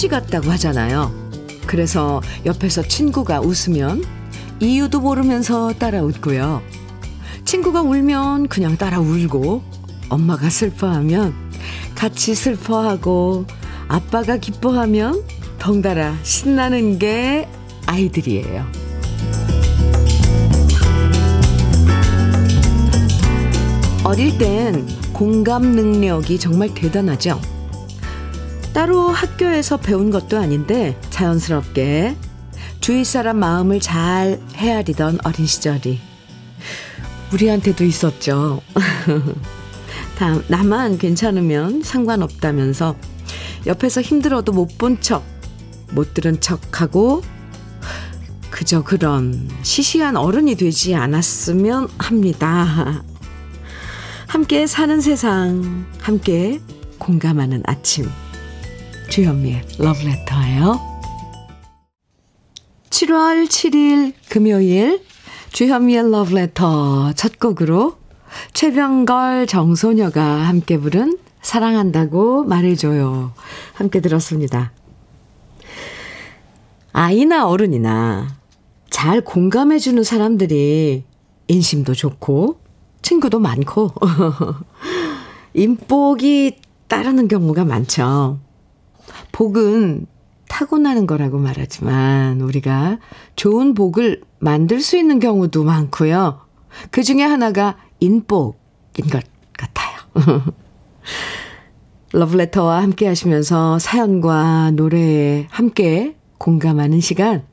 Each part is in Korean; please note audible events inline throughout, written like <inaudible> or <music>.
스펀지 같다고 하잖아요. 그래서 옆에서 친구가 웃으면 이유도 모르면서 따라 웃고요. 친구가 울면 그냥 따라 울고, 엄마가 슬퍼하면 같이 슬퍼하고, 아빠가 기뻐하면 덩달아 신나는 게 아이들이에요. 어릴 땐 공감 능력이 정말 대단하죠. 따로 학교에서 배운 것도 아닌데 자연스럽게 주위 사람 마음을 잘 헤아리던 어린 시절이 우리한테도 있었죠. <laughs> 다 나만 괜찮으면 상관없다면서 옆에서 힘들어도 못 본 척, 못 들은 척하고 그저 그런 시시한 어른이 되지 않았으면 합니다. 함께 사는 세상, 함께 공감하는 아침. 주현미의 러브레터예요. 7월 7일 금요일 주현미의 러브레터 첫 곡으로 최병걸 정소녀가 함께 부른 사랑한다고 말해줘요. 함께 들었습니다. 아이나 어른이나 잘 공감해주는 사람들이 인심도 좋고 친구도 많고 <laughs> 인복이 따르는 경우가 많죠. 복은 타고나는 거라고 말하지만 우리가 좋은 복을 만들 수 있는 경우도 많고요. 그 중에 하나가 인복인 것 같아요. <laughs> 러브레터와 함께 하시면서 사연과 노래에 함께 공감하는 시간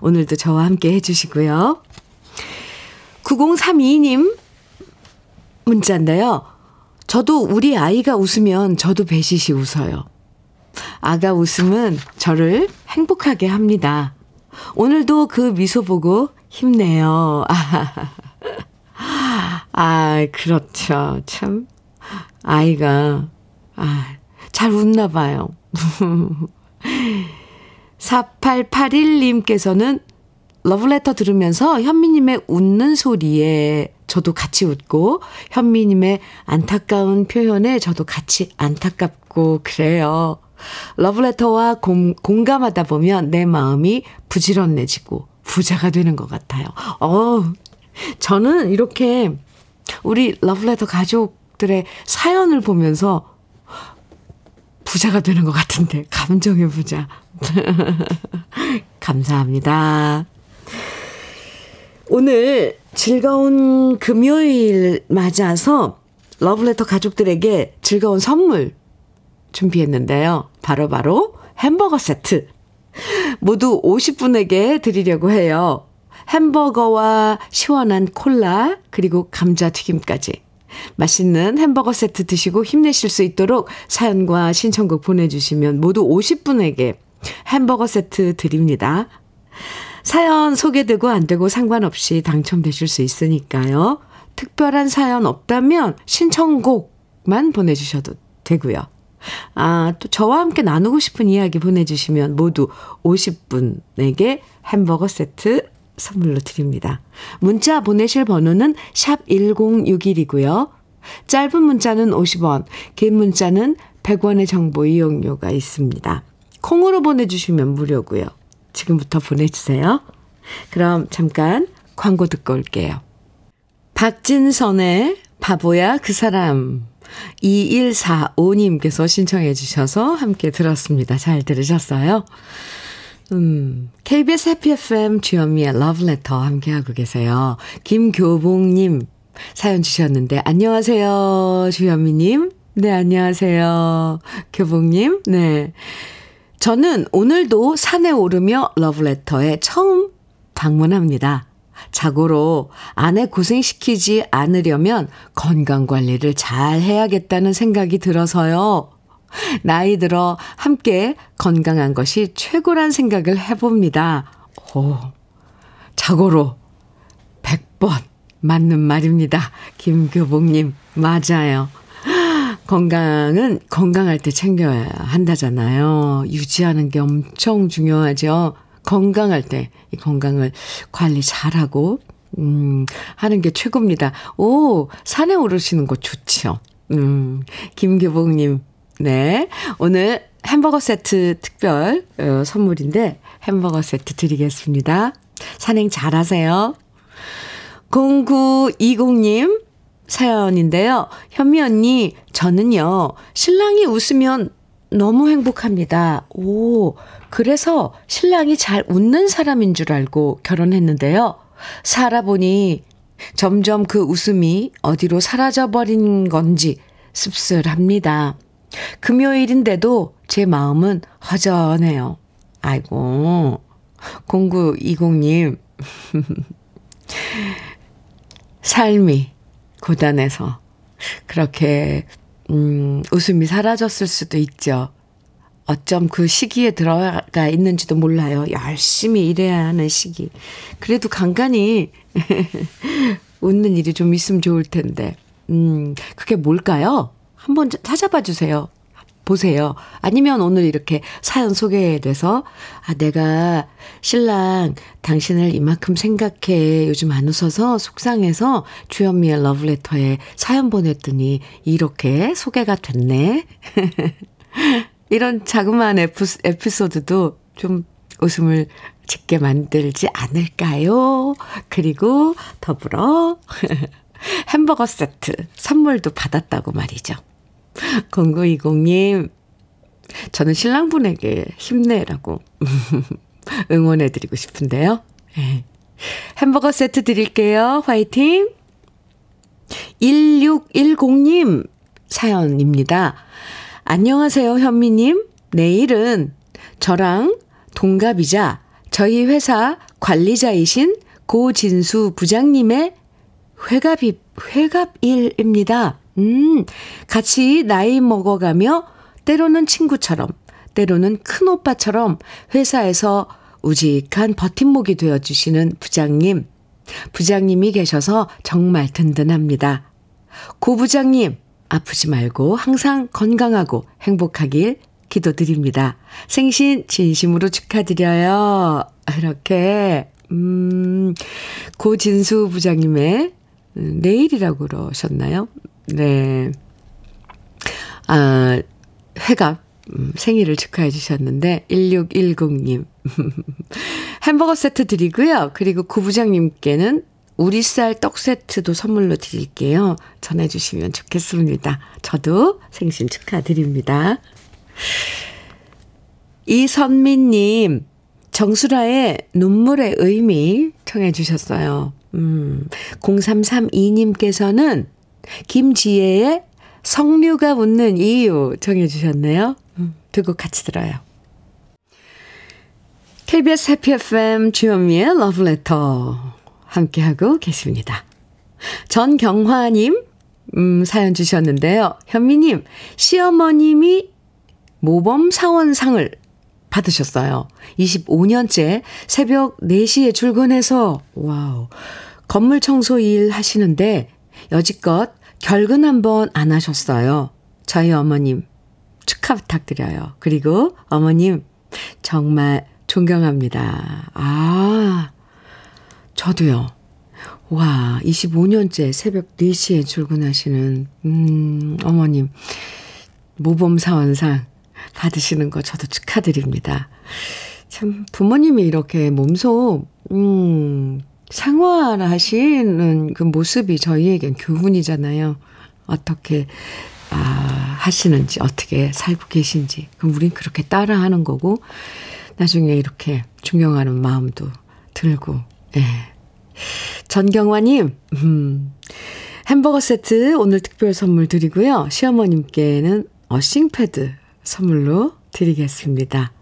오늘도 저와 함께 해주시고요. 9032님 문자인데요. 저도 우리 아이가 웃으면 저도 배시시 웃어요. 아가 웃음은 저를 행복하게 합니다. 오늘도 그 미소 보고 힘내요. <laughs> 아, 그렇죠. 참. 아이가, 아, 잘 웃나 봐요. <laughs> 4881님께서는 러브레터 들으면서 현미님의 웃는 소리에 저도 같이 웃고, 현미님의 안타까운 표현에 저도 같이 안타깝고, 그래요. 러브레터와 공, 공감하다 보면 내 마음이 부지런해지고, 부자가 되는 것 같아요. 어 저는 이렇게 우리 러브레터 가족들의 사연을 보면서 부자가 되는 것 같은데, 감정의 부자. <laughs> 감사합니다. 오늘 즐거운 금요일 맞아서 러브레터 가족들에게 즐거운 선물 준비했는데요. 바로바로 바로 햄버거 세트. 모두 50분에게 드리려고 해요. 햄버거와 시원한 콜라, 그리고 감자튀김까지. 맛있는 햄버거 세트 드시고 힘내실 수 있도록 사연과 신청곡 보내주시면 모두 50분에게 햄버거 세트 드립니다. 사연 소개되고 안 되고 상관없이 당첨되실 수 있으니까요. 특별한 사연 없다면 신청곡만 보내주셔도 되고요. 아, 또 저와 함께 나누고 싶은 이야기 보내주시면 모두 50분에게 햄버거 세트 선물로 드립니다. 문자 보내실 번호는 샵 1061이고요. 짧은 문자는 50원, 긴 문자는 100원의 정보 이용료가 있습니다. 콩으로 보내주시면 무료고요. 지금부터 보내주세요. 그럼 잠깐 광고 듣고 올게요. 박진선의 바보야 그 사람 2145님께서 신청해 주셔서 함께 들었습니다. 잘 들으셨어요? 음, KBS 해피 FM 주현미의 러브레터 함께하고 계세요. 김교봉님 사연 주셨는데, 안녕하세요, 주현미님. 네, 안녕하세요. 교봉님. 네. 저는 오늘도 산에 오르며 러브레터에 처음 방문합니다. 자고로 아내 고생시키지 않으려면 건강 관리를 잘 해야겠다는 생각이 들어서요. 나이 들어 함께 건강한 것이 최고란 생각을 해봅니다. 오, 자고로 100번 맞는 말입니다. 김교복님, 맞아요. 건강은 건강할 때 챙겨야 한다잖아요. 유지하는 게 엄청 중요하죠. 건강할 때 이 건강을 관리 잘하고 음 하는 게 최고입니다. 오 산에 오르시는 거 좋죠. 음 김교복 님 네. 오늘 햄버거 세트 특별 어, 선물인데 햄버거 세트 드리겠습니다. 산행 잘 하세요. 0920님 사연인데요. 현미 언니, 저는요, 신랑이 웃으면 너무 행복합니다. 오, 그래서 신랑이 잘 웃는 사람인 줄 알고 결혼했는데요. 살아보니 점점 그 웃음이 어디로 사라져버린 건지 씁쓸합니다. 금요일인데도 제 마음은 허전해요. 아이고, 0920님. <laughs> 삶이 고단해서 그렇게 음, 웃음이 사라졌을 수도 있죠. 어쩜 그 시기에 들어가 있는지도 몰라요. 열심히 일해야 하는 시기. 그래도 간간히 <laughs> 웃는 일이 좀 있으면 좋을 텐데. 음, 그게 뭘까요? 한번 찾아봐 주세요. 보세요. 아니면 오늘 이렇게 사연 소개돼서, 아, 내가 신랑 당신을 이만큼 생각해. 요즘 안 웃어서 속상해서 주현미의 러브레터에 사연 보냈더니 이렇게 소개가 됐네. <laughs> 이런 자그마한 에피소드도 좀 웃음을 짓게 만들지 않을까요? 그리고 더불어 <laughs> 햄버거 세트 선물도 받았다고 말이죠. 0920님, 저는 신랑분에게 힘내라고 <laughs> 응원해드리고 싶은데요. 네. 햄버거 세트 드릴게요. 화이팅! 1610님 사연입니다. 안녕하세요, 현미님. 내일은 저랑 동갑이자 저희 회사 관리자이신 고진수 부장님의 회갑이, 회갑일입니다. 음, 같이 나이 먹어가며 때로는 친구처럼, 때로는 큰 오빠처럼 회사에서 우직한 버팀목이 되어주시는 부장님. 부장님이 계셔서 정말 든든합니다. 고 부장님, 아프지 말고 항상 건강하고 행복하길 기도드립니다. 생신 진심으로 축하드려요. 이렇게, 음, 고진수 부장님의 내일이라고 그러셨나요? 네. 아, 회갑, 음, 생일을 축하해 주셨는데, 1610님. <laughs> 햄버거 세트 드리고요. 그리고 구부장님께는 우리 쌀 떡 세트도 선물로 드릴게요. 전해 주시면 좋겠습니다. 저도 생신 축하드립니다. 이선미님, 정수라의 눈물의 의미 청해 주셨어요. 음, 0332님께서는 김지혜의 성류가 웃는 이유 정해 주셨네요. 음, 두곡 같이 들어요. KBS 해피 FM 주현미의 러브레터 함께하고 계십니다. 전경화님, 음, 사연 주셨는데요. 현미님, 시어머님이 모범 사원상을 받으셨어요. 25년째 새벽 4시에 출근해서, wow, 건물 청소 일 하시는데 여지껏 결근 한번 안 하셨어요. 저희 어머님 축하 부탁드려요. 그리고 어머님 정말 존경합니다. 아, 저도요. 와, 25년째 새벽 4시에 출근하시는, 음, 어머님, 모범사원상 받으시는 거 저도 축하드립니다. 참, 부모님이 이렇게 몸소, 음, 생활하시는 그 모습이 저희에겐 교훈이잖아요. 어떻게, 아, 하시는지, 어떻게 살고 계신지. 그럼 우린 그렇게 따라 하는 거고, 나중에 이렇게 존경하는 마음도 들고, 예. 전경화님, 음, 햄버거 세트 오늘 특별 선물 드리고요. 시어머님께는 어싱패드 선물로 드리겠습니다.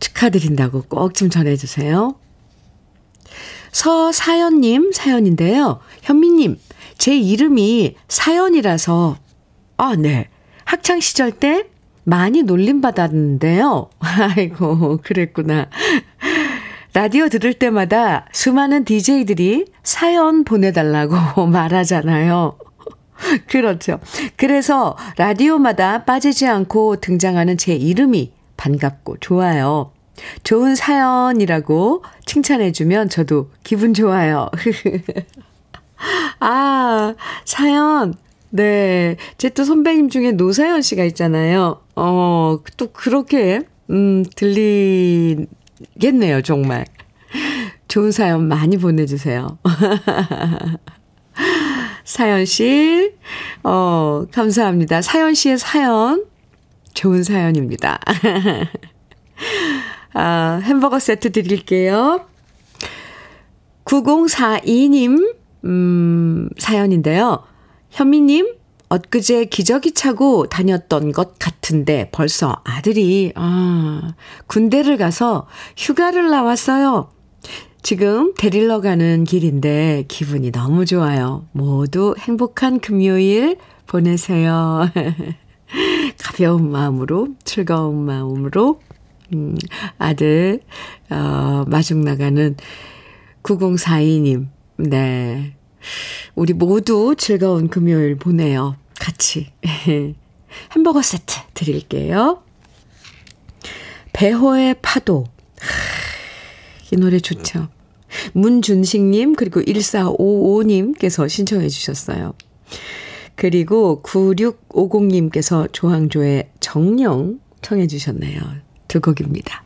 축하드린다고 꼭 좀 전해주세요. 서사연님 사연인데요. 현미님, 제 이름이 사연이라서, 아, 네. 학창시절 때 많이 놀림받았는데요. <laughs> 아이고, 그랬구나. 라디오 들을 때마다 수많은 DJ들이 사연 보내달라고 <laughs> 말하잖아요. <laughs> 그렇죠. 그래서 라디오마다 빠지지 않고 등장하는 제 이름이 반갑고 좋아요. 좋은 사연이라고 칭찬해주면 저도 기분 좋아요. <laughs> 아, 사연. 네. 제 또 선배님 중에 노사연 씨가 있잖아요. 어, 또 그렇게, 음, 들리겠네요, 정말. 좋은 사연 많이 보내주세요. <laughs> 사연 씨, 어, 감사합니다. 사연 씨의 사연, 좋은 사연입니다. <laughs> 아, 햄버거 세트 드릴게요. 9042님, 음, 사연인데요. 현미님, 엊그제 기저귀 차고 다녔던 것 같은데 벌써 아들이, 아, 군대를 가서 휴가를 나왔어요. 지금 데리러 가는 길인데 기분이 너무 좋아요. 모두 행복한 금요일 보내세요. <laughs> 가벼운 마음으로, 즐거운 마음으로, 음, 아들, 어, 마중 나가는 9042님, 네. 우리 모두 즐거운 금요일 보내요. 같이. <laughs> 햄버거 세트 드릴게요. 배호의 파도. 이 노래 좋죠. 문준식님, 그리고 1455님께서 신청해 주셨어요. 그리고 9650님께서 조항조의 정령 청해 주셨네요. 두 곡입니다.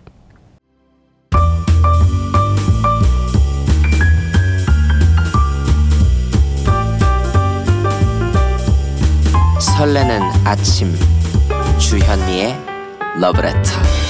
설레는 아침 주현미의 러브레터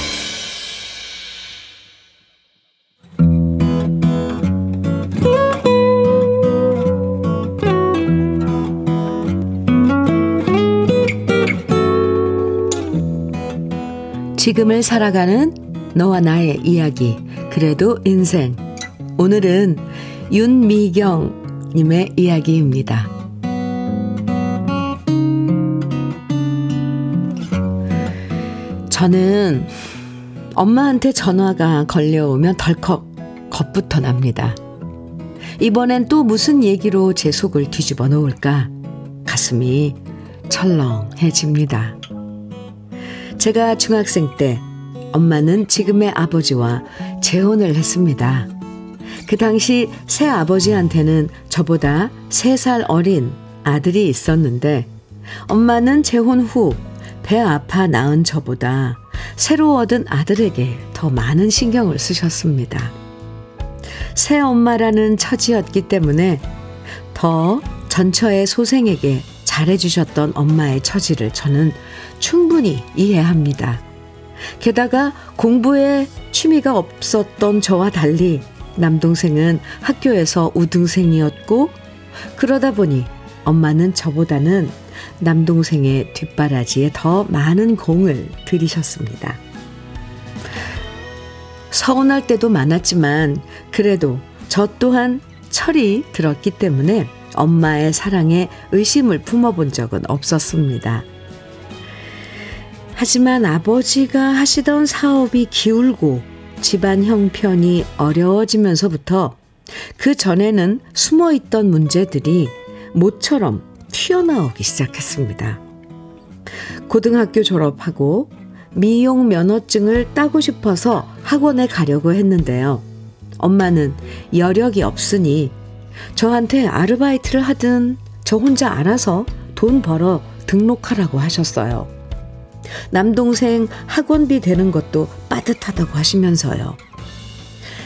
지금을 살아가는 너와 나의 이야기 그래도 인생 오늘은 윤미경님의 이야기입니다. 저는 엄마한테 전화가 걸려오면 덜컥 겁부터 납니다. 이번엔 또 무슨 얘기로 제 속을 뒤집어 놓을까? 가슴이 철렁해집니다. 제가 중학생 때 엄마는 지금의 아버지와 재혼을 했습니다. 그 당시 새 아버지한테는 저보다 3살 어린 아들이 있었는데 엄마는 재혼 후 배 아파 낳은 저보다 새로 얻은 아들에게 더 많은 신경을 쓰셨습니다. 새 엄마라는 처지였기 때문에 더 전처의 소생에게 잘해주셨던 엄마의 처지를 저는 충분히 이해합니다. 게다가 공부에 취미가 없었던 저와 달리 남동생은 학교에서 우등생이었고 그러다 보니 엄마는 저보다는 남동생의 뒷바라지에 더 많은 공을 들이셨습니다. 서운할 때도 많았지만 그래도 저 또한 철이 들었기 때문에 엄마의 사랑에 의심을 품어본 적은 없었습니다. 하지만 아버지가 하시던 사업이 기울고 집안 형편이 어려워지면서부터 그 전에는 숨어 있던 문제들이 모처럼 튀어나오기 시작했습니다. 고등학교 졸업하고 미용 면허증을 따고 싶어서 학원에 가려고 했는데요. 엄마는 여력이 없으니 저한테 아르바이트를 하든 저 혼자 알아서 돈 벌어 등록하라고 하셨어요. 남동생 학원비 되는 것도 빠듯하다고 하시면서요.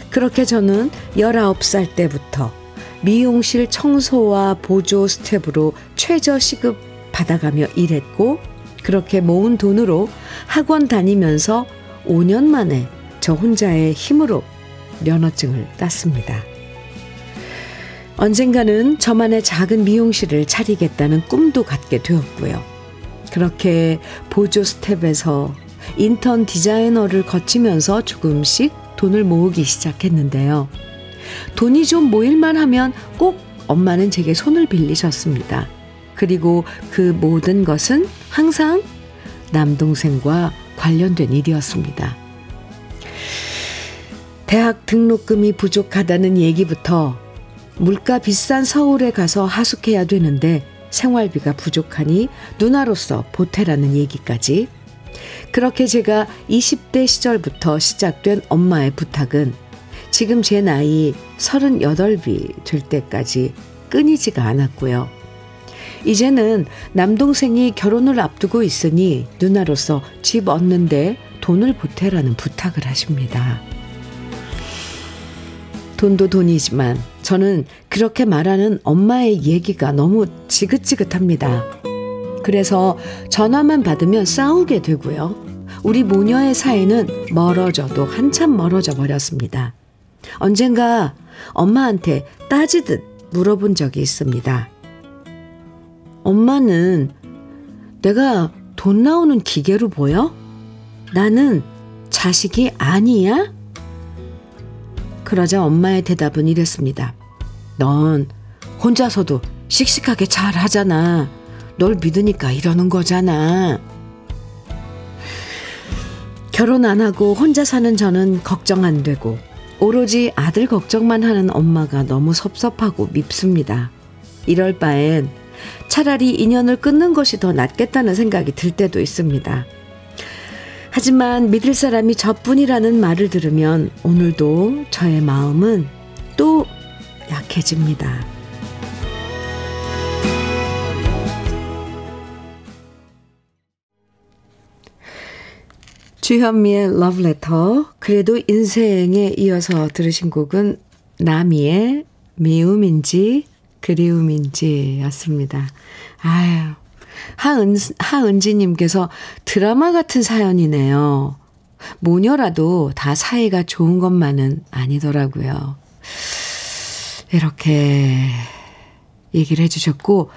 그렇게 저는 19살 때부터 미용실 청소와 보조 스텝으로 최저 시급 받아가며 일했고, 그렇게 모은 돈으로 학원 다니면서 5년 만에 저 혼자의 힘으로 면허증을 땄습니다. 언젠가는 저만의 작은 미용실을 차리겠다는 꿈도 갖게 되었고요. 그렇게 보조 스텝에서 인턴 디자이너를 거치면서 조금씩 돈을 모으기 시작했는데요. 돈이 좀 모일만 하면 꼭 엄마는 제게 손을 빌리셨습니다. 그리고 그 모든 것은 항상 남동생과 관련된 일이었습니다. 대학 등록금이 부족하다는 얘기부터 물가 비싼 서울에 가서 하숙해야 되는데 생활비가 부족하니 누나로서 보태라는 얘기까지 그렇게 제가 20대 시절부터 시작된 엄마의 부탁은 지금 제 나이 38이 될 때까지 끊이지가 않았고요. 이제는 남동생이 결혼을 앞두고 있으니 누나로서 집 얻는데 돈을 보태라는 부탁을 하십니다. 돈도 돈이지만 저는 그렇게 말하는 엄마의 얘기가 너무 지긋지긋합니다. 그래서 전화만 받으면 싸우게 되고요. 우리 모녀의 사이는 멀어져도 한참 멀어져 버렸습니다. 언젠가 엄마한테 따지듯 물어본 적이 있습니다. 엄마는 내가 돈 나오는 기계로 보여? 나는 자식이 아니야? 그러자 엄마의 대답은 이랬습니다. 넌 혼자서도 씩씩하게 잘 하잖아. 널 믿으니까 이러는 거잖아. 결혼 안 하고 혼자 사는 저는 걱정 안 되고 오로지 아들 걱정만 하는 엄마가 너무 섭섭하고 밉습니다. 이럴 바엔 차라리 인연을 끊는 것이 더 낫겠다는 생각이 들 때도 있습니다. 하지만 믿을 사람이 저뿐이라는 말을 들으면 오늘도 저의 마음은 또 약해집니다. 주현미의 러브레터 그래도 인생에 이어서 들으신 곡은 나미의 미움인지 그리움인지 였습니다. 아유 하은, 하은지님께서 드라마 같은 사연이네요. 모녀라도 다 사이가 좋은 것만은 아니더라고요. 이렇게 얘기를 해주셨고,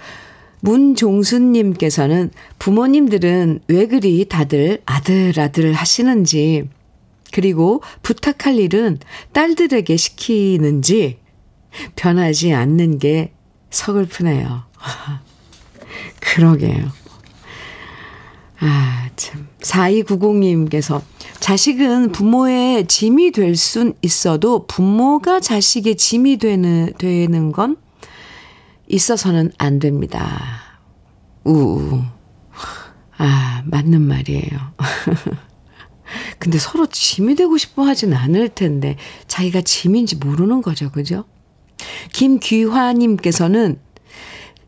문종순님께서는 부모님들은 왜 그리 다들 아들아들 하시는지, 그리고 부탁할 일은 딸들에게 시키는지 변하지 않는 게 서글프네요. <laughs> 그러게요. 아, 참. 4290님께서 자식은 부모의 짐이 될 순 있어도 부모가 자식의 짐이 되는, 되는 건 있어서는 안 됩니다. 우우. 아, 맞는 말이에요. <laughs> 근데 서로 짐이 되고 싶어 하진 않을 텐데, 자기가 짐인지 모르는 거죠. 그죠? 김귀화님께서는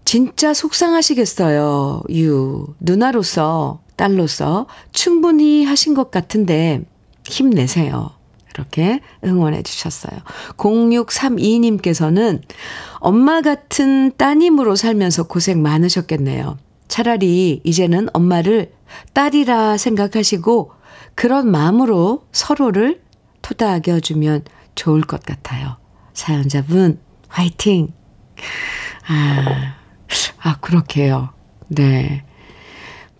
진짜 속상하시겠어요. 유. 누나로서, 딸로서 충분히 하신 것 같은데 힘내세요. 이렇게 응원해 주셨어요. 0632님께서는 엄마 같은 따님으로 살면서 고생 많으셨겠네요. 차라리 이제는 엄마를 딸이라 생각하시고 그런 마음으로 서로를 토닥여 주면 좋을 것 같아요. 사연자분, 화이팅! 아, 아, 그렇게요. 네.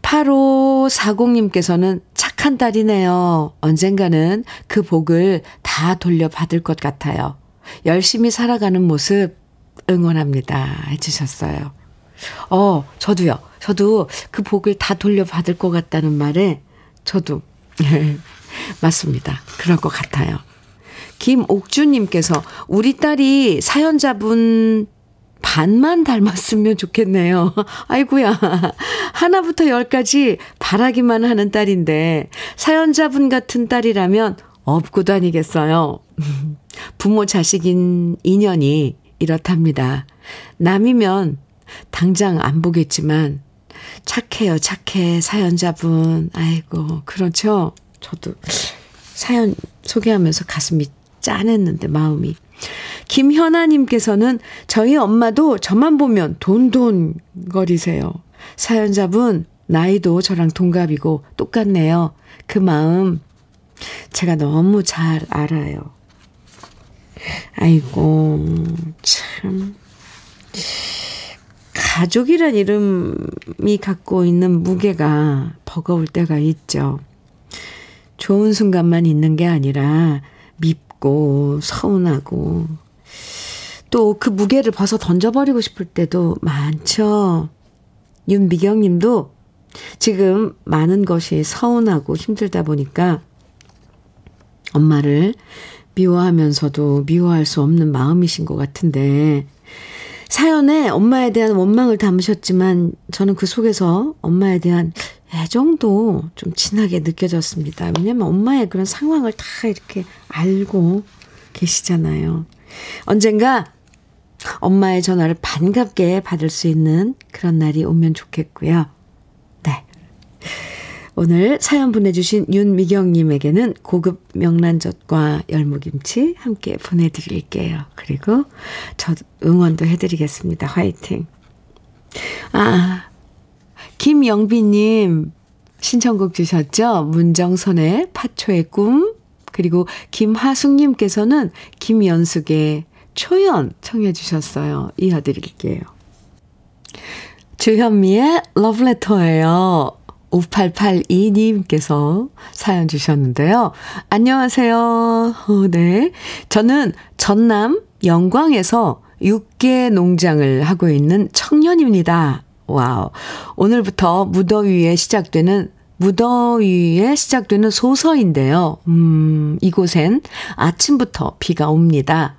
8540님께서는 착한 딸이네요. 언젠가는 그 복을 다 돌려받을 것 같아요. 열심히 살아가는 모습 응원합니다. 해주셨어요. 어, 저도요. 저도 그 복을 다 돌려받을 것 같다는 말에 저도, <laughs> 맞습니다. 그럴 것 같아요. 김옥주님께서 우리 딸이 사연자분 반만 닮았으면 좋겠네요. <laughs> 아이고야. 하나부터 열까지 바라기만 하는 딸인데, 사연자분 같은 딸이라면 업고 다니겠어요. <laughs> 부모 자식인 인연이 이렇답니다. 남이면 당장 안 보겠지만, 착해요, 착해, 사연자분. 아이고, 그렇죠. 저도 사연 소개하면서 가슴이 짠했는데, 마음이. 김현아님께서는 저희 엄마도 저만 보면 돈돈 거리세요. 사연자분, 나이도 저랑 동갑이고 똑같네요. 그 마음 제가 너무 잘 알아요. 아이고, 참. 가족이란 이름이 갖고 있는 무게가 버거울 때가 있죠. 좋은 순간만 있는 게 아니라 밉고 서운하고 또 그 무게를 벗어 던져버리고 싶을 때도 많죠. 윤미경 님도 지금 많은 것이 서운하고 힘들다 보니까 엄마를 미워하면서도 미워할 수 없는 마음이신 것 같은데 사연에 엄마에 대한 원망을 담으셨지만 저는 그 속에서 엄마에 대한 애정도 좀 진하게 느껴졌습니다. 왜냐면 엄마의 그런 상황을 다 이렇게 알고 계시잖아요. 언젠가 엄마의 전화를 반갑게 받을 수 있는 그런 날이 오면 좋겠고요. 네. 오늘 사연 보내주신 윤미경님에게는 고급 명란젓과 열무김치 함께 보내드릴게요. 그리고 저 응원도 해드리겠습니다. 화이팅. 아, 김영비님 신청곡 주셨죠? 문정선의 파초의 꿈. 그리고 김하숙님께서는 김연숙의 초연 청해 주셨어요. 이어드릴게요. 주현미의 러브레터예요. 5882님께서 사연 주셨는데요. 안녕하세요. 어, 네. 저는 전남 영광에서 육계 농장을 하고 있는 청년입니다. Wow. 오늘부터 무더위에 시작되는 무더위에 시작되는 소서인데요. 음, 이곳엔 아침부터 비가 옵니다.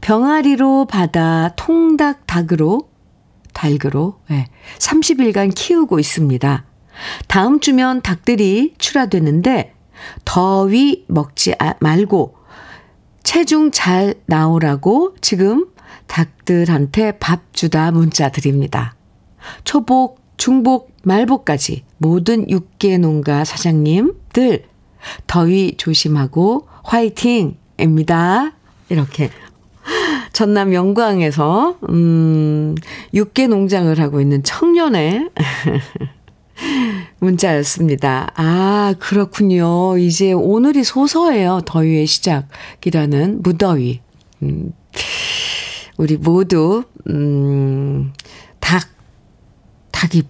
병아리로 받아 통닭 닭으로, 닭으로, 네, 30일간 키우고 있습니다. 다음 주면 닭들이 출하되는데, 더위 먹지 아, 말고, 체중 잘 나오라고 지금 닭들한테 밥 주다 문자 드립니다. 초복, 중복, 말복까지 모든 육계 농가 사장님들 더위 조심하고 화이팅입니다. 이렇게 전남 영광에서 음 육계 농장을 하고 있는 청년의 <laughs> 문자였습니다. 아, 그렇군요. 이제 오늘이 소서예요. 더위의 시작이라는 무더위. 음, 우리 모두, 음, 닭, 닭이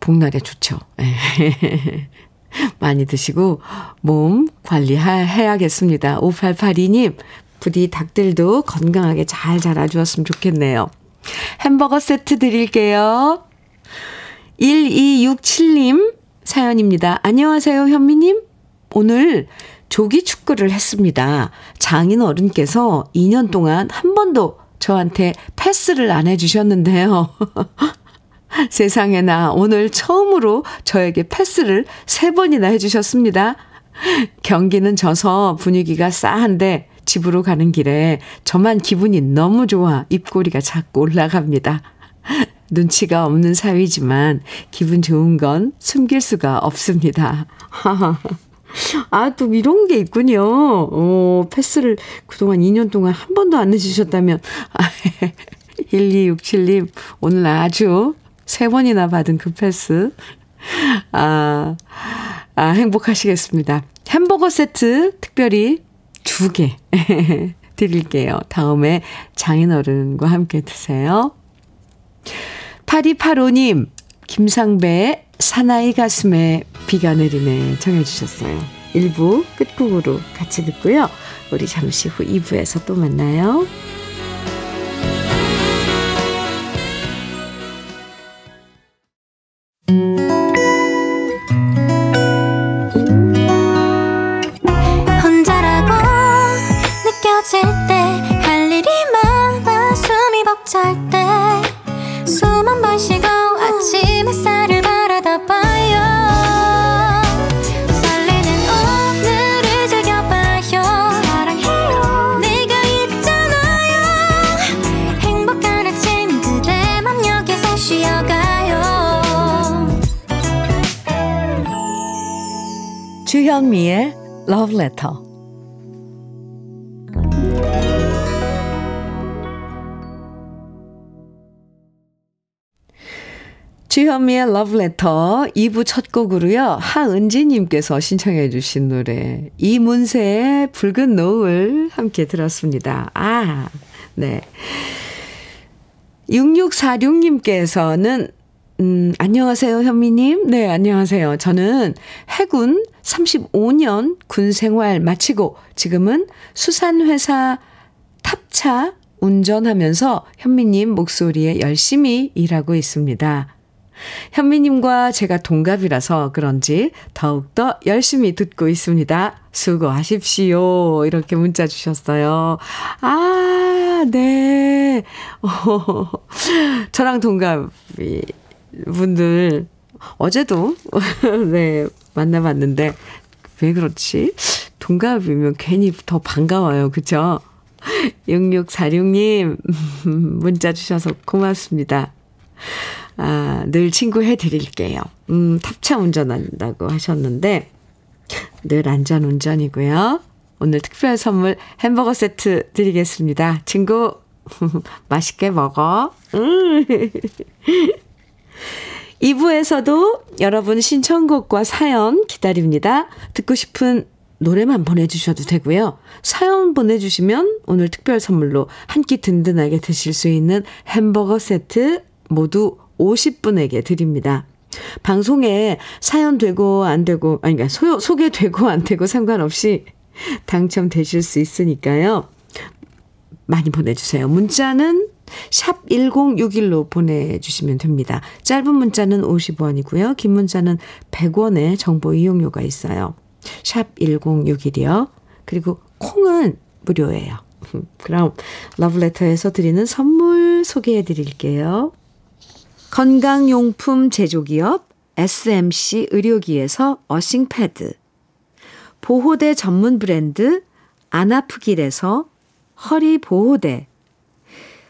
복날에 좋죠. <laughs> 많이 드시고 몸 관리해야겠습니다. 5882님, 부디 닭들도 건강하게 잘 자라주었으면 좋겠네요. 햄버거 세트 드릴게요. 1267님 사연입니다. 안녕하세요, 현미님. 오늘 조기 축구를 했습니다. 장인 어른께서 2년 동안 한 번도 저한테 패스를 안 해주셨는데요. <laughs> <laughs> 세상에나 오늘 처음으로 저에게 패스를 세 번이나 해주셨습니다. 경기는 져서 분위기가 싸한데 집으로 가는 길에 저만 기분이 너무 좋아 입꼬리가 자꾸 올라갑니다. <laughs> 눈치가 없는 사위지만 기분 좋은 건 숨길 수가 없습니다. <laughs> 아, 또 이런 게 있군요. 어, 패스를 그동안 2년 동안 한 번도 안 해주셨다면, 1267님, 오늘 아주 세 번이나 받은 그 패스. 아, 아, 행복하시겠습니다. 햄버거 세트 특별히 두 개 <laughs> 드릴게요. 다음에 장인어른과 함께 드세요. 8285님, 김상배의 사나이 가슴에 비가 내리네 정해주셨어요. 1부 끝곡으로 같이 듣고요. 우리 잠시 후 2부에서 또 만나요. 주현미의 Love Letter. 주현미의 Love Letter 2부 첫 곡으로요. 하은지님께서 신청해 주신 노래 이문세의 붉은 노을 함께 들었습니다. 아, 네. 6646님께서는 음, 안녕하세요, 현미님. 네, 안녕하세요. 저는 해군 35년 군 생활 마치고 지금은 수산회사 탑차 운전하면서 현미님 목소리에 열심히 일하고 있습니다. 현미님과 제가 동갑이라서 그런지 더욱더 열심히 듣고 있습니다. 수고하십시오. 이렇게 문자 주셨어요. 아, 네. 어, <laughs> 저랑 동갑이 분들 어제도 <laughs> 네 만나봤는데 왜 그렇지? 동갑이면 괜히 더 반가워요, 그죠? 6646님, <laughs> 문자 주셔서 고맙습니다. 아, 늘 친구 해드릴게요. 음, 탑차 운전한다고 하셨는데, 늘 안전 운전이고요. 오늘 특별 선물 햄버거 세트 드리겠습니다. 친구, <laughs> 맛있게 먹어. 음. 2부에서도 여러분 신청곡과 사연 기다립니다. 듣고 싶은 노래만 보내주셔도 되고요. 사연 보내주시면 오늘 특별 선물로 한 끼 든든하게 드실 수 있는 햄버거 세트 모두 50분에게 드립니다. 방송에 사연 되고 안 되고, 아니, 소, 소개되고 안 되고 상관없이 당첨되실 수 있으니까요. 많이 보내주세요. 문자는 샵 1061로 보내주시면 됩니다. 짧은 문자는 50원이고요. 긴 문자는 100원의 정보 이용료가 있어요. 샵 1061이요. 그리고 콩은 무료예요. <laughs> 그럼 러브레터에서 드리는 선물 소개해 드릴게요. 건강용품 제조기업 SMC 의료기에서 어싱패드 보호대 전문 브랜드 아나프길에서 허리보호대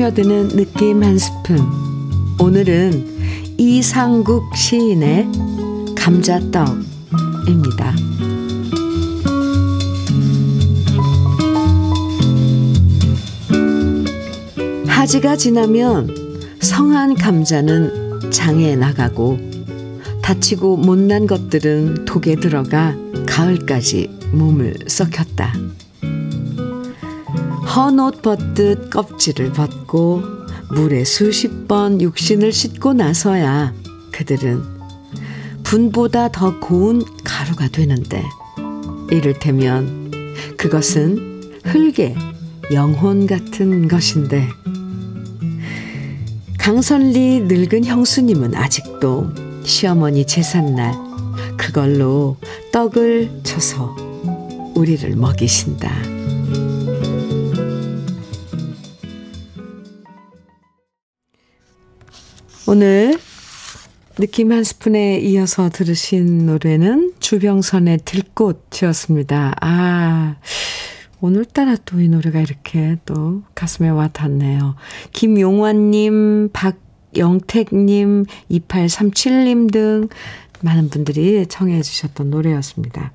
스며드는 느낌 한 스푼. 오늘은 이상국 시인의 감자떡입니다. 하지가 지나면 성한 감자는 장에 나가고 다치고 못난 것들은 독에 들어가 가을까지 몸을 썩혔다. 헌옷 벗듯 껍질을 벗고 물에 수십 번 육신을 씻고 나서야 그들은 분보다 더 고운 가루가 되는데 이를테면 그것은 흙의 영혼 같은 것인데 강선리 늙은 형수님은 아직도 시어머니 제삿날 그걸로 떡을 쳐서 우리를 먹이신다. 오늘 느낌 한 스푼에 이어서 들으신 노래는 주병선의 들꽃이었습니다. 아, 오늘따라 또 이 노래가 이렇게 또 가슴에 와 닿네요. 김용환님, 박영택님, 2837님 등 많은 분들이 청해 주셨던 노래였습니다.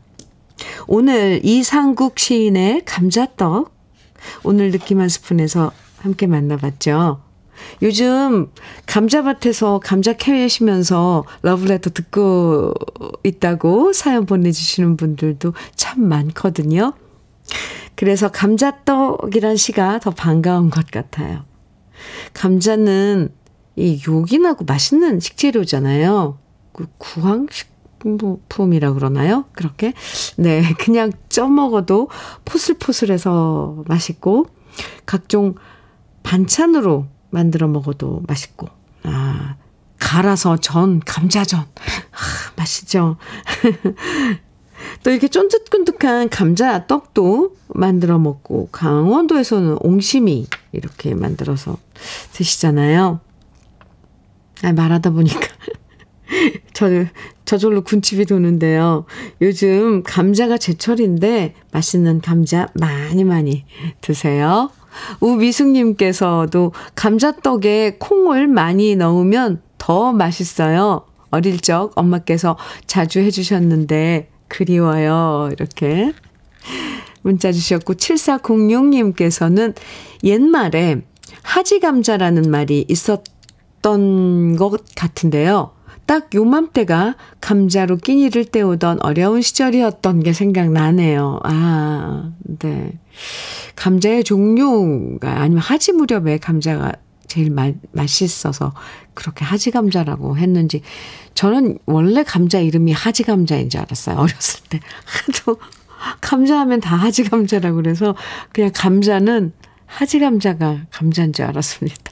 오늘 이상국 시인의 감자떡, 오늘 느낌 한 스푼에서 함께 만나봤죠. 요즘 감자밭에서 감자 캐시면서 러브레터 듣고 있다고 사연 보내주시는 분들도 참 많거든요. 그래서 감자떡이란 시가 더 반가운 것 같아요. 감자는 이 요긴하고 맛있는 식재료잖아요. 그 구황식품이라 그러나요? 그렇게? 네, 그냥 쪄 먹어도 포슬포슬해서 맛있고, 각종 반찬으로 만들어 먹어도 맛있고, 아, 갈아서 전, 감자전. 아, 맛있죠? <laughs> 또 이렇게 쫀득쫀득한 감자 떡도 만들어 먹고, 강원도에서는 옹심이 이렇게 만들어서 드시잖아요. 아, 말하다 보니까. <laughs> 저는 저절로 군침이 도는데요. 요즘 감자가 제철인데 맛있는 감자 많이 많이 드세요. 우미숙님께서도 감자떡에 콩을 많이 넣으면 더 맛있어요. 어릴 적 엄마께서 자주 해주셨는데 그리워요. 이렇게 문자 주셨고 7406님께서는 옛말에 하지감자라는 말이 있었던 것 같은데요. 딱 요맘때가 감자로 끼니를 때우던 어려운 시절이었던 게 생각나네요. 아, 네. 감자의 종류가 아니면 하지 무렵에 감자가 제일 마, 맛있어서 그렇게 하지 감자라고 했는지 저는 원래 감자 이름이 하지 감자인 줄 알았어요. <laughs> 어렸을 때. 하도 감자하면 다 하지 감자라고 그래서 그냥 감자는 하지 감자가 감자인 줄 알았습니다.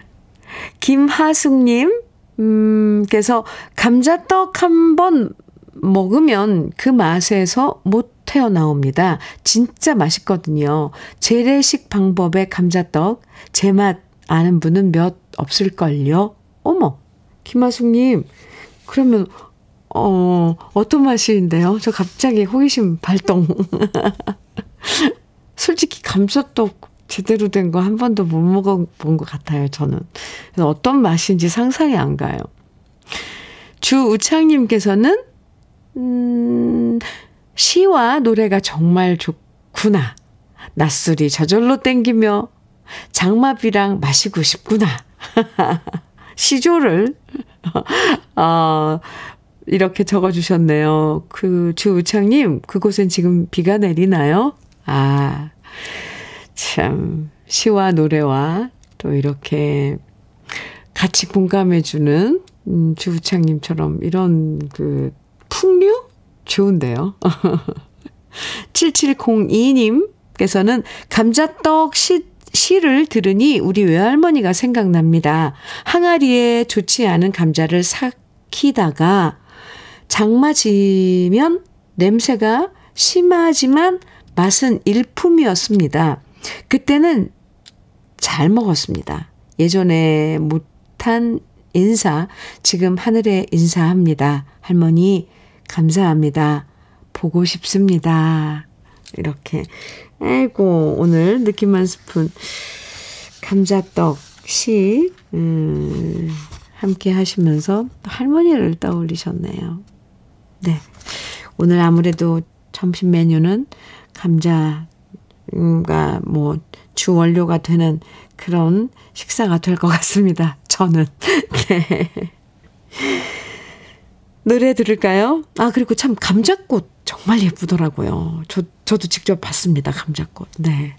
<laughs> 김하숙님, 음, 그래서 감자떡 한 번 먹으면 그 맛에서 못 태어나옵니다. 진짜 맛있거든요. 재래식 방법의 감자떡, 제 맛 아는 분은 몇 없을걸요? 어머, 김하숙님, 그러면, 어, 어떤 맛인데요? 저 갑자기 호기심 발동. <laughs> 솔직히 감자떡 제대로 된 거 한 번도 못 먹어본 것 같아요, 저는. 어떤 맛인지 상상이 안 가요. 주우창님께서는, 음, 시와 노래가 정말 좋구나. 낮술이 저절로 땡기며 장마비랑 마시고 싶구나. <laughs> 시조를, <laughs> 어, 이렇게 적어주셨네요. 그 주우창님, 그곳엔 지금 비가 내리나요? 아, 참, 시와 노래와 또 이렇게 같이 공감해주는, 음, 주우창님처럼 이런 그 풍류? 좋은데요. <laughs> 7702님께서는 감자떡 시, 시를 들으니 우리 외할머니가 생각납니다. 항아리에 좋지 않은 감자를 삭히다가 장마지면 냄새가 심하지만 맛은 일품이었습니다. 그때는 잘 먹었습니다. 예전에 못한 인사, 지금 하늘에 인사합니다. 할머니, 감사합니다. 보고 싶습니다. 이렇게. 아이고, 오늘 느낌 한 스푼 감자떡 시, 음, 함께 하시면서 할머니를 떠올리셨네요. 네. 오늘 아무래도 점심 메뉴는 감자 가 뭐 주 원료가 되는 그런 식사가 될 것 같습니다. 저는. <laughs> 네. 노래 들을까요? 아, 그리고 참 감자꽃 정말 예쁘더라고요. 저, 저도 직접 봤습니다. 감자꽃. 네.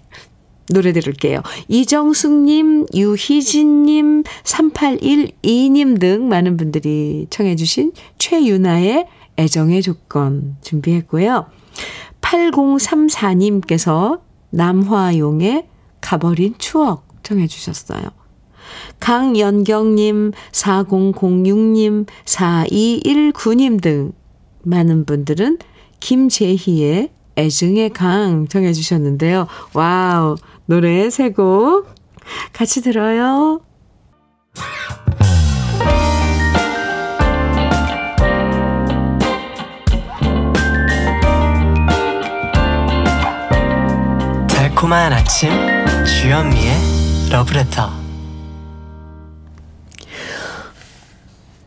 노래 들을게요. 이정숙님, 유희진님, 3812님 등 많은 분들이 청해주신 최유나의 애정의 조건 준비했고요. 8034님께서 남화용의 가버린 추억 청해 주셨어요. 강연경님, 4006님, 4219님 등 많은 분들은 김재희의 애증의 강 청해 주셨는데요. 와우, 노래 세 곡 같이 들어요. 달콤한 아침 주현미의 러브레터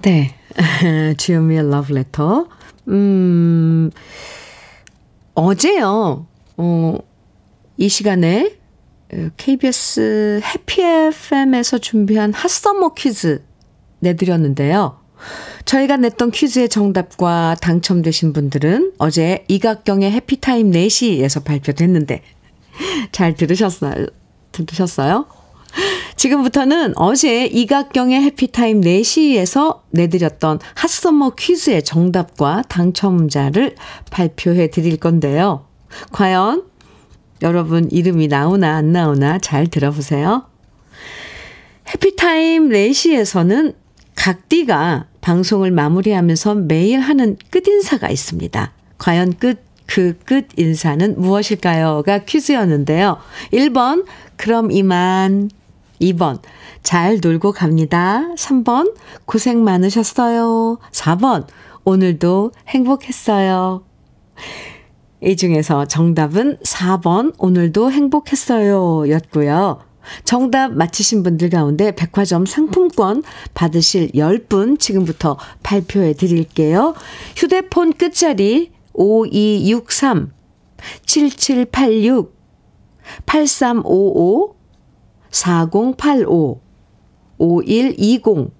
네. <laughs> 주현미의 러브레터. 음, 어제요, 어, 이 시간에 KBS 해피 FM에서 준비한 핫서머 퀴즈 내드렸는데요. 저희가 냈던 퀴즈의 정답과 당첨되신 분들은 어제 이각경의 해피타임 4시에서 발표됐는데 잘 들으셨어요? 들으셨어요? 지금부터는 어제 이각경의 해피타임 4시에서 내드렸던 핫서머 퀴즈의 정답과 당첨자를 발표해 드릴 건데요. 과연 여러분 이름이 나오나 안 나오나 잘 들어보세요. 해피타임 4시에서는 각디가 방송을 마무리하면서 매일 하는 끝인사가 있습니다. 과연 끝, 그 끝 인사는 무엇일까요?가 퀴즈였는데요. 1번, 그럼 이만. 2번, 잘 놀고 갑니다. 3번, 고생 많으셨어요. 4번, 오늘도 행복했어요. 이 중에서 정답은 4번, 오늘도 행복했어요. 였고요. 정답 맞히신 분들 가운데 백화점 상품권 받으실 10분 지금부터 발표해 드릴게요. 휴대폰 끝자리 5263 7786 8355 4085 5120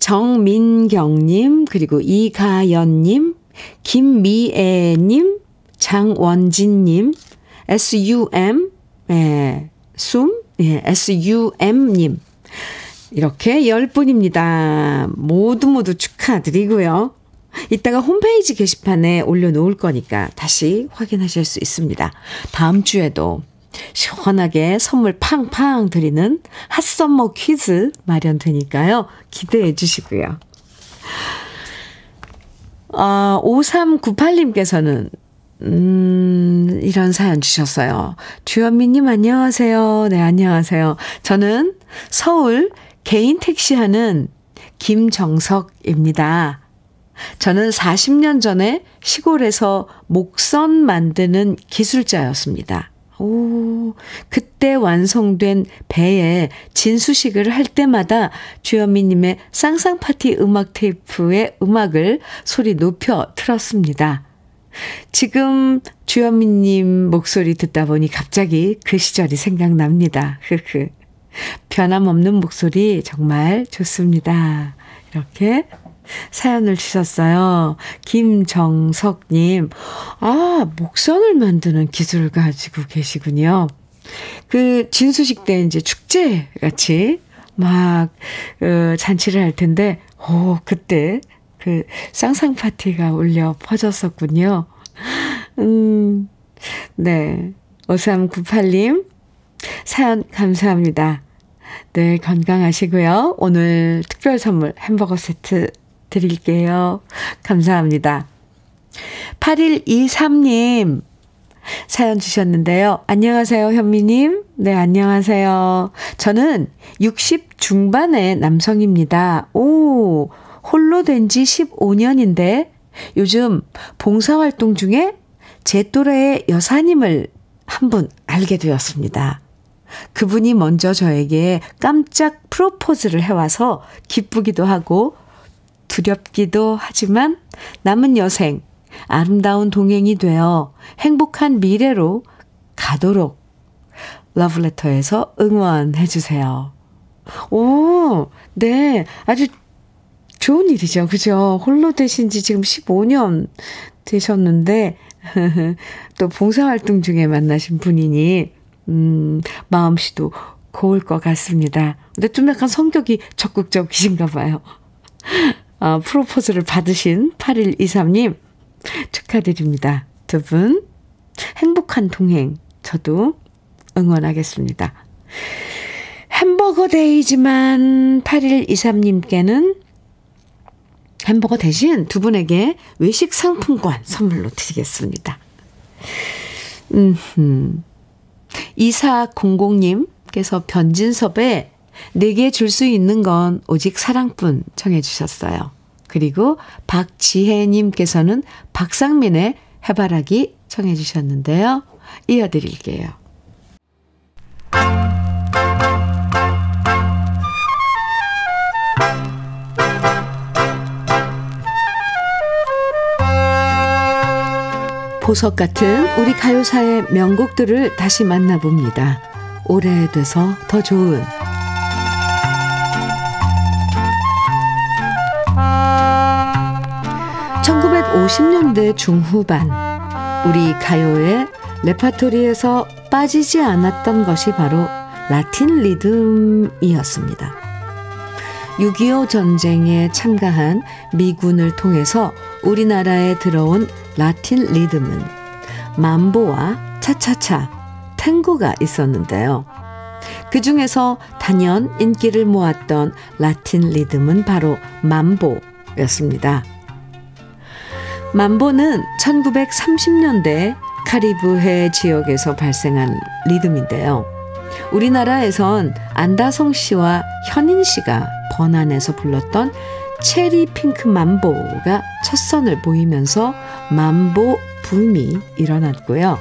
정민경님, 그리고 이가연님, 김미애님, 장원진님, SUM, 예, 숨, 예, SUM님. 이렇게 10분입니다. 모두 모두 축하드리고요. 이따가 홈페이지 게시판에 올려놓을 거니까 다시 확인하실 수 있습니다. 다음 주에도 시원하게 선물 팡팡 드리는 핫썸머 퀴즈 마련되니까요. 기대해 주시고요. 아, 5398님께서는 음, 이런 사연 주셨어요. 주현미님 안녕하세요. 네, 안녕하세요. 저는 서울 개인 택시 하는 김정석입니다. 저는 40년 전에 시골에서 목선 만드는 기술자였습니다. 오, 그때 완성된 배에 진수식을 할 때마다 주현미님의 쌍쌍파티 음악 테이프의 음악을 소리 높여 틀었습니다. 지금 주현미님 목소리 듣다 보니 갑자기 그 시절이 생각납니다. 흐흐. 변함없는 목소리 정말 좋습니다. 이렇게 사연을 주셨어요. 김정석님, 아, 목선을 만드는 기술을 가지고 계시군요. 그, 진수식 때 이제 축제 같이 막, 어, 잔치를 할 텐데, 오, 그때 그 쌍쌍 파티가 울려 퍼졌었군요. 음, 네. 5398님, 사연 감사합니다. 늘 건강하시고요. 오늘 특별 선물 햄버거 세트 드릴게요. 감사합니다. 8123님, 사연 주셨는데요. 안녕하세요, 현미님. 네, 안녕하세요. 저는 60 중반의 남성입니다. 오, 홀로 된 지 15년인데 요즘 봉사활동 중에 제 또래의 여사님을 한 분 알게 되었습니다. 그분이 먼저 저에게 깜짝 프로포즈를 해와서 기쁘기도 하고 두렵기도 하지만 남은 여생 아름다운 동행이 되어 행복한 미래로 가도록 러브레터에서 응원해 주세요. 오, 네. 아주 좋은 일이죠. 그죠? 홀로 되신 지 지금 15년 되셨는데, <laughs> 또 봉사활동 중에 만나신 분이니, 음, 마음씨도 고울 것 같습니다. 근데 좀 약간 성격이 적극적이신가 봐요. 아, 프로포즈를 받으신 8123님, 축하드립니다. 두 분, 행복한 동행, 저도 응원하겠습니다. 햄버거 데이지만 8123님께는 햄버거 대신 두 분에게 외식 상품권 선물로 드리겠습니다. 음, 2400님께서 변진섭에 내게 줄 수 있는 건 오직 사랑뿐 청해 주셨어요. 그리고 박지혜님께서는 박상민의 해바라기 청해 주셨는데요. 이어드릴게요. 보석 같은 우리 가요사의 명곡들을 다시 만나봅니다. 오래돼서 더 좋은 1950년대 중후반 우리 가요의 레파토리에서 빠지지 않았던 것이 바로 라틴 리듬이었습니다. 6.25 전쟁에 참가한 미군을 통해서 우리나라에 들어온 라틴 리듬은 만보와 차차차, 탱고가 있었는데요. 그 중에서 단연 인기를 모았던 라틴 리듬은 바로 만보였습니다. 만보는 1930년대 카리브해 지역에서 발생한 리듬인데요. 우리나라에선 안다성 씨와 현인 씨가 번안해서 불렀던 체리 핑크 만보가 첫 선을 보이면서 만보 붐이 일어났고요.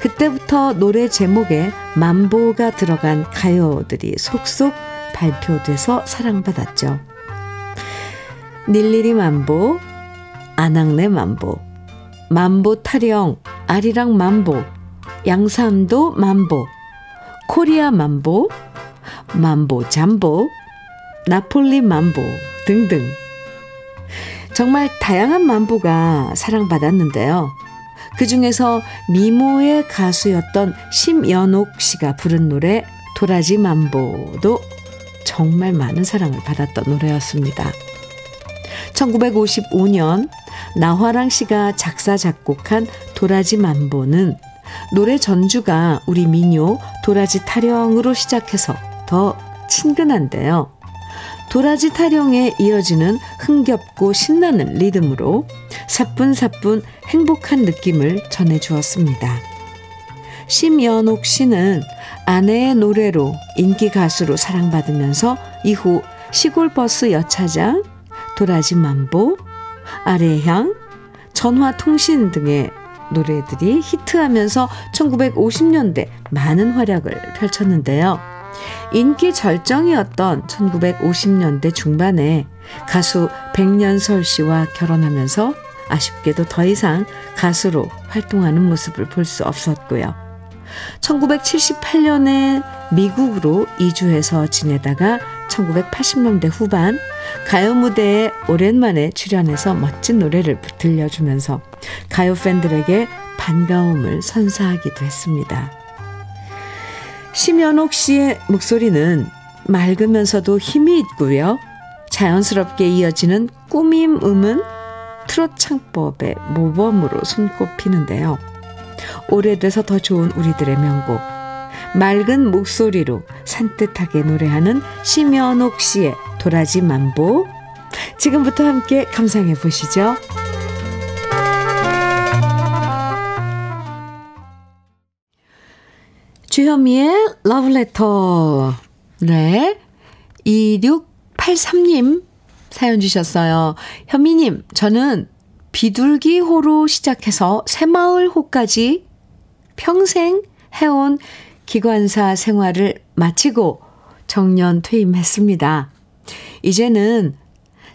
그때부터 노래 제목에 만보가 들어간 가요들이 속속 발표돼서 사랑받았죠. 닐리리 만보, 아낙네 만보, 만보 타령, 아리랑 만보, 양산도 만보, 코리아 만보, 만보 잠보, 나폴리 만보 등등. 정말 다양한 만보가 사랑받았는데요. 그 중에서 미모의 가수였던 심연옥 씨가 부른 노래 도라지 만보도 정말 많은 사랑을 받았던 노래였습니다. 1955년 나화랑 씨가 작사 작곡한 도라지 만보는 노래 전주가 우리 민요 도라지 타령으로 시작해서 더 친근한데요. 도라지 타령에 이어지는 흥겹고 신나는 리듬으로 사뿐사뿐 행복한 느낌을 전해주었습니다. 심연옥 씨는 아내의 노래로 인기 가수로 사랑받으면서 이후 시골버스 여차장, 도라지 만보, 아래향, 전화통신 등의 노래들이 히트하면서 1950년대 많은 활약을 펼쳤는데요. 인기 절정이었던 1950년대 중반에 가수 백년설 씨와 결혼하면서 아쉽게도 더 이상 가수로 활동하는 모습을 볼 수 없었고요. 1978년에 미국으로 이주해서 지내다가 1980년대 후반 가요 무대에 오랜만에 출연해서 멋진 노래를 들려주면서 가요 팬들에게 반가움을 선사하기도 했습니다. 심연옥 씨의 목소리는 맑으면서도 힘이 있고요. 자연스럽게 이어지는 꾸밈 음은 트롯 창법의 모범으로 손꼽히는데요. 오래돼서 더 좋은 우리들의 명곡. 맑은 목소리로 산뜻하게 노래하는 심연옥 씨의 도라지 만보. 지금부터 함께 감상해 보시죠. 주현미의 러브레터. 네. 2683님 사연 주셨어요. 현미님, 저는 비둘기호로 시작해서 새마을호까지 평생 해온 기관사 생활을 마치고 정년 퇴임했습니다. 이제는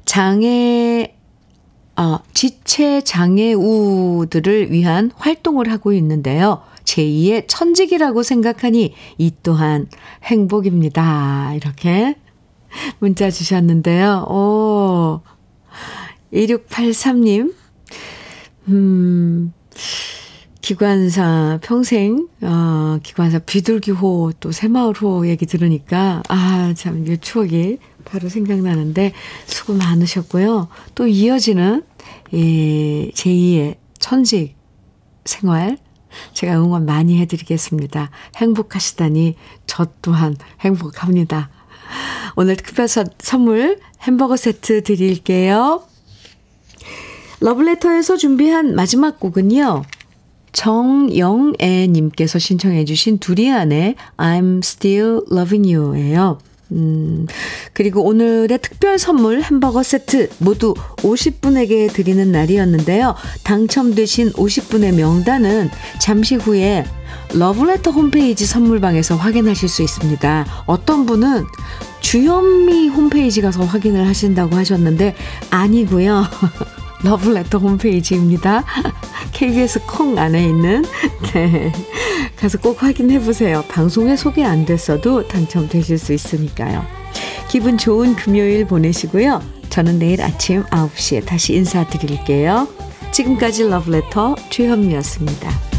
장애, 어, 지체 장애우들을 위한 활동을 하고 있는데요. 제2의 천직이라고 생각하니 이 또한 행복입니다. 이렇게 문자 주셨는데요. 오, 2683님, 음, 기관사 평생, 어, 기관사 비둘기호 또 새마을호 얘기 들으니까, 아, 참, 이 추억이 바로 생각나는데, 수고 많으셨고요. 또 이어지는, 예, 제2의 천직 생활, 제가 응원 많이 해드리겠습니다. 행복하시다니 저 또한 행복합니다. 오늘 특별 선물 햄버거 세트 드릴게요. 러블레터에서 준비한 마지막 곡은요. 정영애님께서 신청해 주신 두리안의 I'm Still Loving You예요. 음, 그리고 오늘의 특별 선물 햄버거 세트 모두 50분에게 드리는 날이었는데요. 당첨되신 50분의 명단은 잠시 후에 러브레터 홈페이지 선물방에서 확인하실 수 있습니다. 어떤 분은 주현미 홈페이지 가서 확인을 하신다고 하셨는데 아니고요. <laughs> 러브레터 홈페이지입니다. <laughs> KBS 콩 안에 있는 네. 가서 꼭 확인해 보세요. 방송에 소개 안 됐어도 당첨되실 수 있으니까요. 기분 좋은 금요일 보내시고요. 저는 내일 아침 9시에 다시 인사드릴게요. 지금까지 러브레터 주현미였습니다.